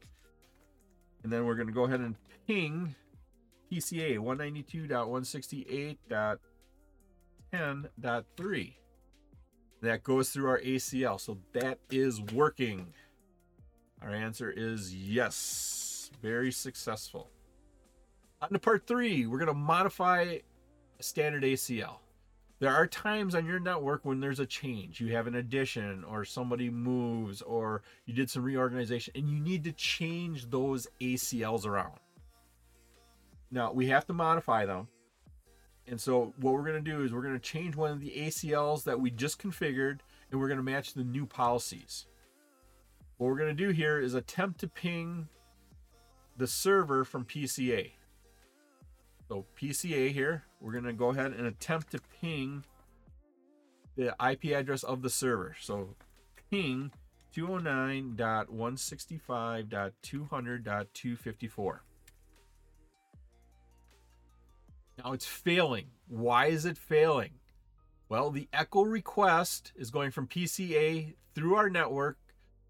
And then we're going to go ahead and ping PCA 192.168.10.3. That goes through our ACL. So that is working. Our answer is yes. Very successful. On to part three, we're going to modify standard ACL. There are times on your network when there's a change. You have an addition, or somebody moves, or you did some reorganization, and you need to change those ACLs around. Now, we have to modify them. And so, what we're going to do is we're going to change one of the ACLs that we just configured, and we're going to match the new policies. What we're going to do here is attempt to ping the server from PCA. So PCA here, we're to go ahead and attempt to ping the IP address of the server. So ping 209.165.200.254. Now it's failing. Why is it failing? Well, the echo request is going from PCA through our network,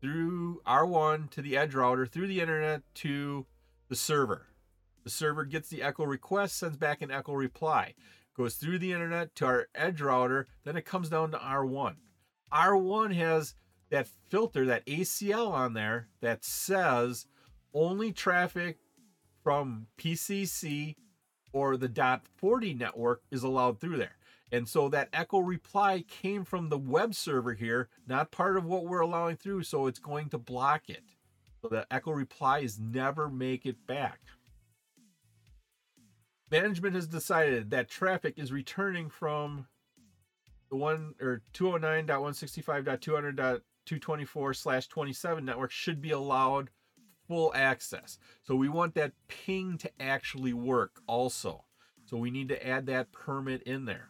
through R1 to the edge router, through the internet to the server. The server gets the echo request, sends back an echo reply, goes through the internet to our edge router, then it comes down to R1. R1 has that filter, that ACL on there that says only traffic from PCC or the .40 network is allowed through there. And so that echo reply came from the web server here, not part of what we're allowing through, so it's going to block it. So the echo reply is never make it back. Management has decided that traffic is returning from the one or 209.165.200.224 slash 27 network should be allowed full access. So we want that ping to actually work also. So we need to add that permit in there.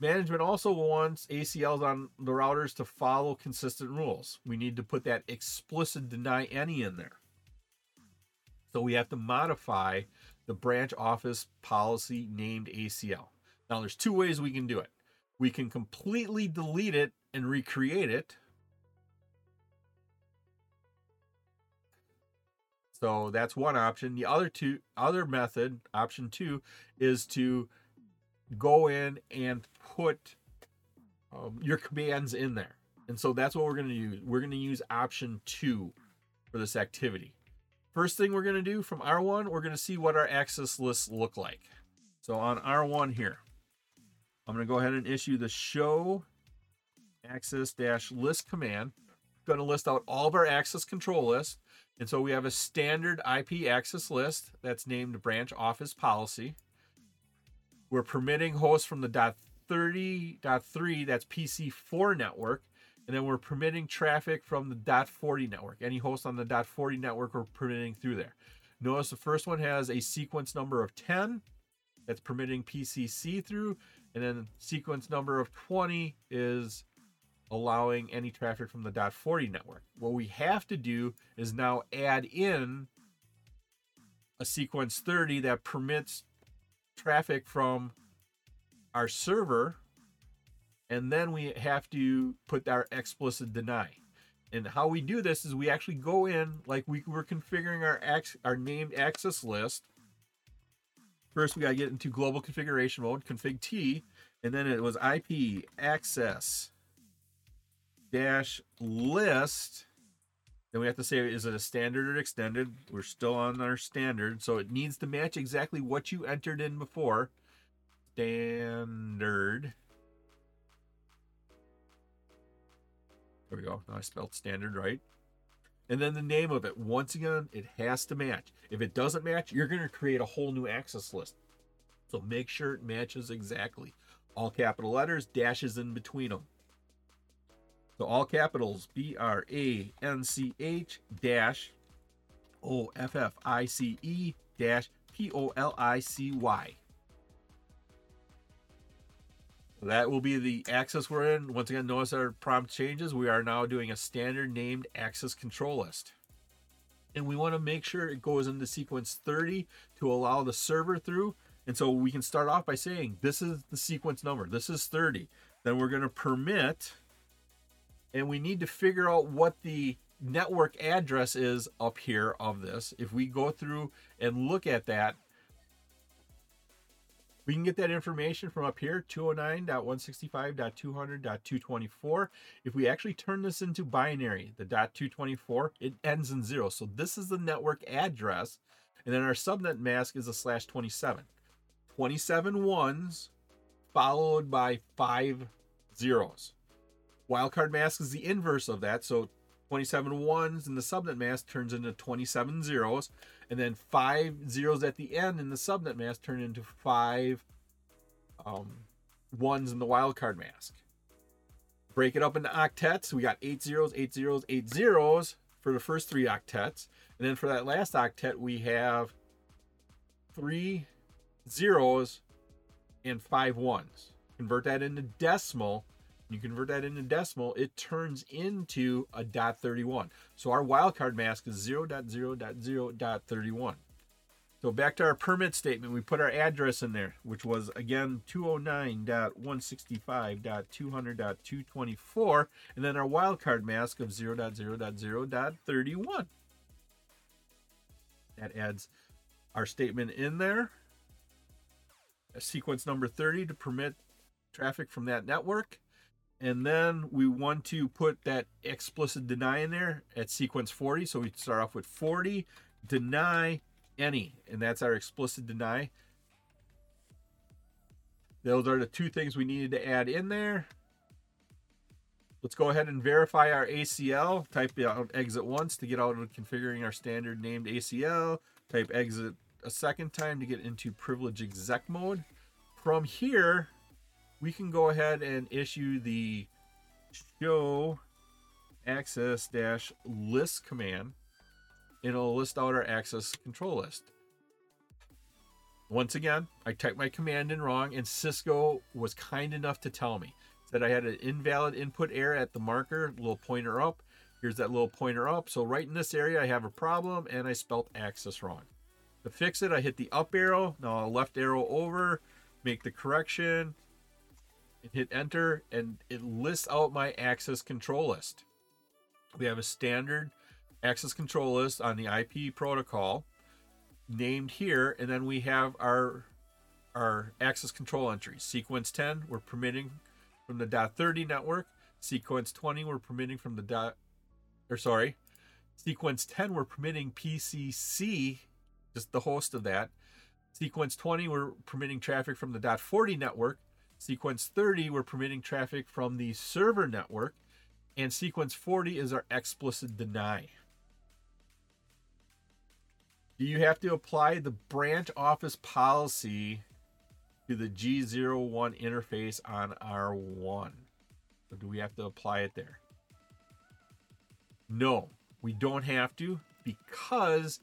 Management also wants ACLs on the routers to follow consistent rules. We need to put that explicit deny any in there. So we have to modify the branch office policy named ACL. Now, there's two ways we can do it. We can completely delete it and recreate it. So that's one option. The other two other method, option 2, is to go in and put um, your commands in there. And so that's what we're going to use. We're going to use option 2 for this activity. First thing we're going to do from R1, we're going to see what our access lists look like. So on R1 here, I'm going to go ahead and issue the show access dash list command. going to list out all of our access control lists. And so we have a standard IP access list that's named branch office policy. We're permitting hosts from the dot .30.3, that's PC4 network, and then we're permitting traffic from the .40 network. Any host on the .40 network we're permitting through there. Notice the first one has a sequence number of 10 that's permitting PCC through, and then sequence number of 20 is allowing any traffic from the .40 network. What we have to do is now add in a sequence 30 that permits traffic from our server and then we have to put our explicit deny. And how we do this is we actually go in like we were configuring our our named access list. First, we got to get into global configuration mode, config T, and then it was IP access dash list. Then we have to say, is it a standard or extended? We're still on our standard, so it needs to match exactly what you entered in before. Standard There we go. Now I spelled standard right. And then the name of it. Once again, it has to match. If it doesn't match, you're going to create a whole new access list. So make sure it matches exactly. All capital letters, dashes in between them. So all capitals B R A N C H dash O F F I C E dash P O L I C Y. That will be the access we're in. Once again, notice our prompt changes. We are now doing a standard named access control list. And we want to make sure it goes into sequence 30 to allow the server through. And so we can start off by saying, this is the sequence number. This is 30. Then we're going to permit, and we need to figure out what the network address is up here of this, if we go through and look at that, we can get that information from up here, 209.165.200.224. If we actually turn this into binary, the .224, it ends in zero. So this is the network address. And then our subnet mask is a slash 27. 27 ones followed by five zeros. Wildcard mask is the inverse of that. So 27 ones in the subnet mask turns into 27 zeros and then five zeros at the end in the subnet mask turn into five um, ones in the wildcard mask. Break it up into octets. We got eight zeros, eight zeros, eight zeros for the first three octets. And then for that last octet, we have three zeros and five ones. Convert that into decimal you convert that into decimal, it turns into a dot 31. So our wildcard mask is 0.0.0.31. So back to our permit statement, we put our address in there, which was again 209.165.200.224, and then our wildcard mask of 0.0.0.31. That adds our statement in there. A sequence number 30 to permit traffic from that network and then we want to put that explicit deny in there at sequence 40 so we start off with 40 deny any. And that's our explicit deny. Those are the two things we needed to add in there. Let's go ahead and verify our acl type out exit once to get out of configuring our standard named acl type exit a second time to get into privilege exec mode. From here we can go ahead and issue the show access dash list command and it'll list out our access control list. Once again, I typed my command in wrong and Cisco was kind enough to tell me that I had an invalid input error at the marker, little pointer up. Here's that little pointer up. So right in this area, I have a problem and I spelt access wrong. To fix it, I hit the up arrow, now left arrow over, make the correction, and hit enter and it lists out my access control list. We have a standard access control list on the IP protocol named here and then we have our our access control entries. Sequence 10 we're permitting from the dot 30 network. Sequence 20 we're permitting from the dot or sorry. Sequence 10 we're permitting PCC just the host of that. Sequence 20 we're permitting traffic from the dot 40 network Sequence 30, we're permitting traffic from the server network. And sequence 40 is our explicit deny. Do you have to apply the branch office policy to the G01 interface on R1? Or do we have to apply it there? No, we don't have to because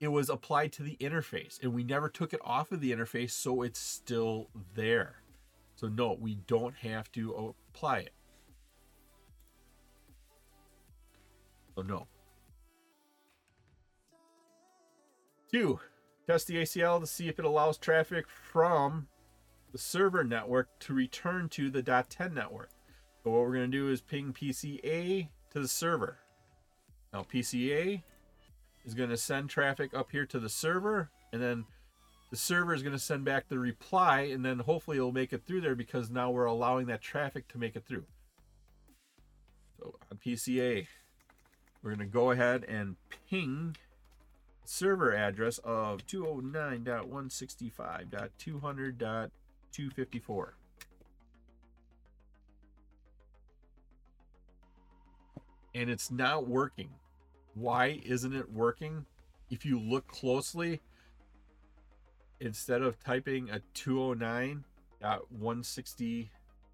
it was applied to the interface and we never took it off of the interface, so it's still there. So no, we don't have to apply it. So no. Two, test the ACL to see if it allows traffic from the server network to return to the .10 network. So what we're going to do is ping PCA to the server. Now PCA is going to send traffic up here to the server and then the server is going to send back the reply and then hopefully it'll make it through there because now we're allowing that traffic to make it through. So on PCA, we're going to go ahead and ping server address of 209.165.200.254. And it's not working. Why isn't it working? If you look closely, instead of typing a 209.165,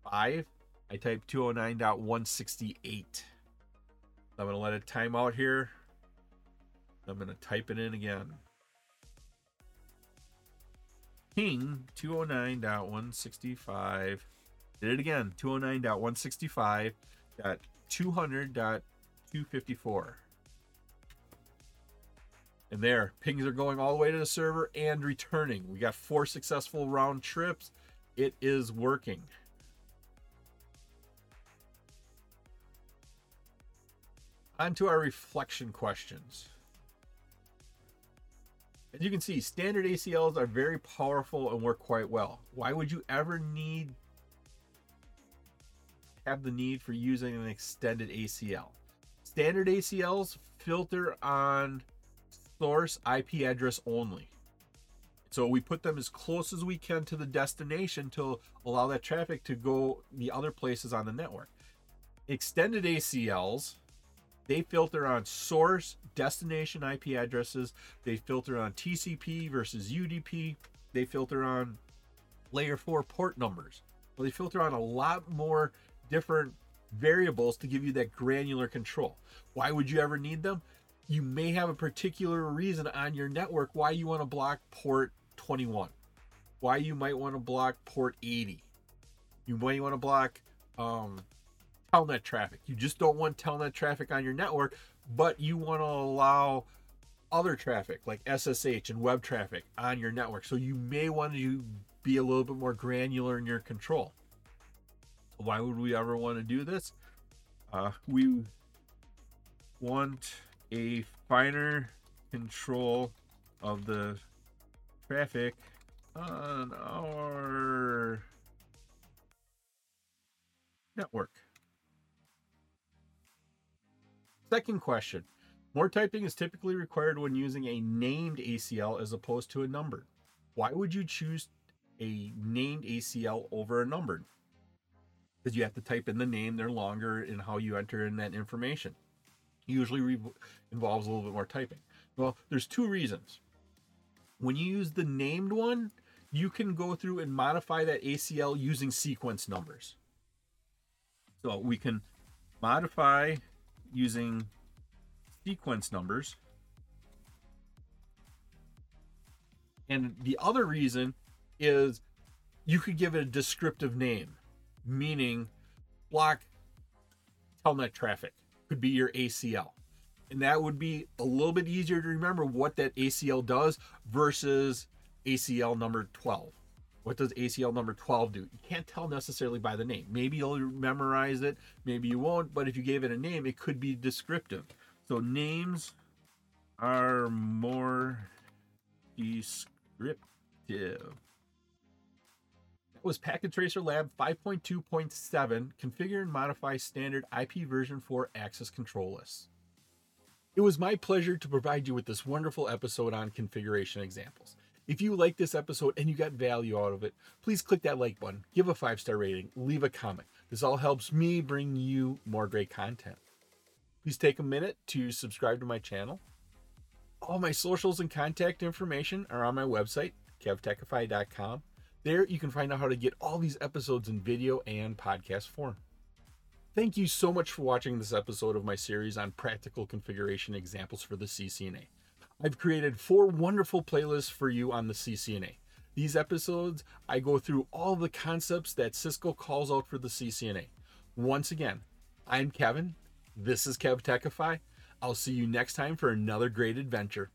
I type 209.168. I'm going to let it time out here. I'm going to type it in again. Ping 209.165. Did it again. 209.165.200.254. And there, pings are going all the way to the server and returning. We got four successful round trips. It is working. On to our reflection questions. As you can see, standard ACLs are very powerful and work quite well. Why would you ever need have the need for using an extended ACL? Standard ACLs filter on source IP address only. So we put them as close as we can to the destination to allow that traffic to go the other places on the network. Extended ACLs, they filter on source destination IP addresses, they filter on TCP versus UDP, they filter on layer 4 port numbers. Well, they filter on a lot more different variables to give you that granular control. Why would you ever need them? You may have a particular reason on your network why you want to block port 21. Why you might want to block port 80. You might want to block um, telnet traffic. You just don't want telnet traffic on your network, but you want to allow other traffic like SSH and web traffic on your network. So you may want to be a little bit more granular in your control. Why would we ever want to do this? Uh, we want a finer control of the traffic on our network. Second question. More typing is typically required when using a named ACL as opposed to a numbered. Why would you choose a named ACL over a numbered? Because you have to type in the name, they're longer in how you enter in that information. Usually re- involves a little bit more typing. Well, there's two reasons. When you use the named one, you can go through and modify that ACL using sequence numbers. So we can modify using sequence numbers. And the other reason is you could give it a descriptive name, meaning block telnet traffic could be your ACL and that would be a little bit easier to remember what that ACL does versus ACL number 12. What does ACL number 12 do? You can't tell necessarily by the name. Maybe you'll memorize it, maybe you won't, but if you gave it a name, it could be descriptive. So names are more descriptive. Was Packet Tracer Lab 5.2.7 Configure and Modify Standard IP version 4 Access Control Lists. It was my pleasure to provide you with this wonderful episode on configuration examples. If you like this episode and you got value out of it, please click that like button, give a five star rating, leave a comment. This all helps me bring you more great content. Please take a minute to subscribe to my channel. All my socials and contact information are on my website, kevtechify.com. There you can find out how to get all these episodes in video and podcast form. Thank you so much for watching this episode of my series on practical configuration examples for the CCNA. I've created four wonderful playlists for you on the CCNA. These episodes, I go through all the concepts that Cisco calls out for the CCNA. Once again, I'm Kevin. This is KevTechify. I'll see you next time for another great adventure.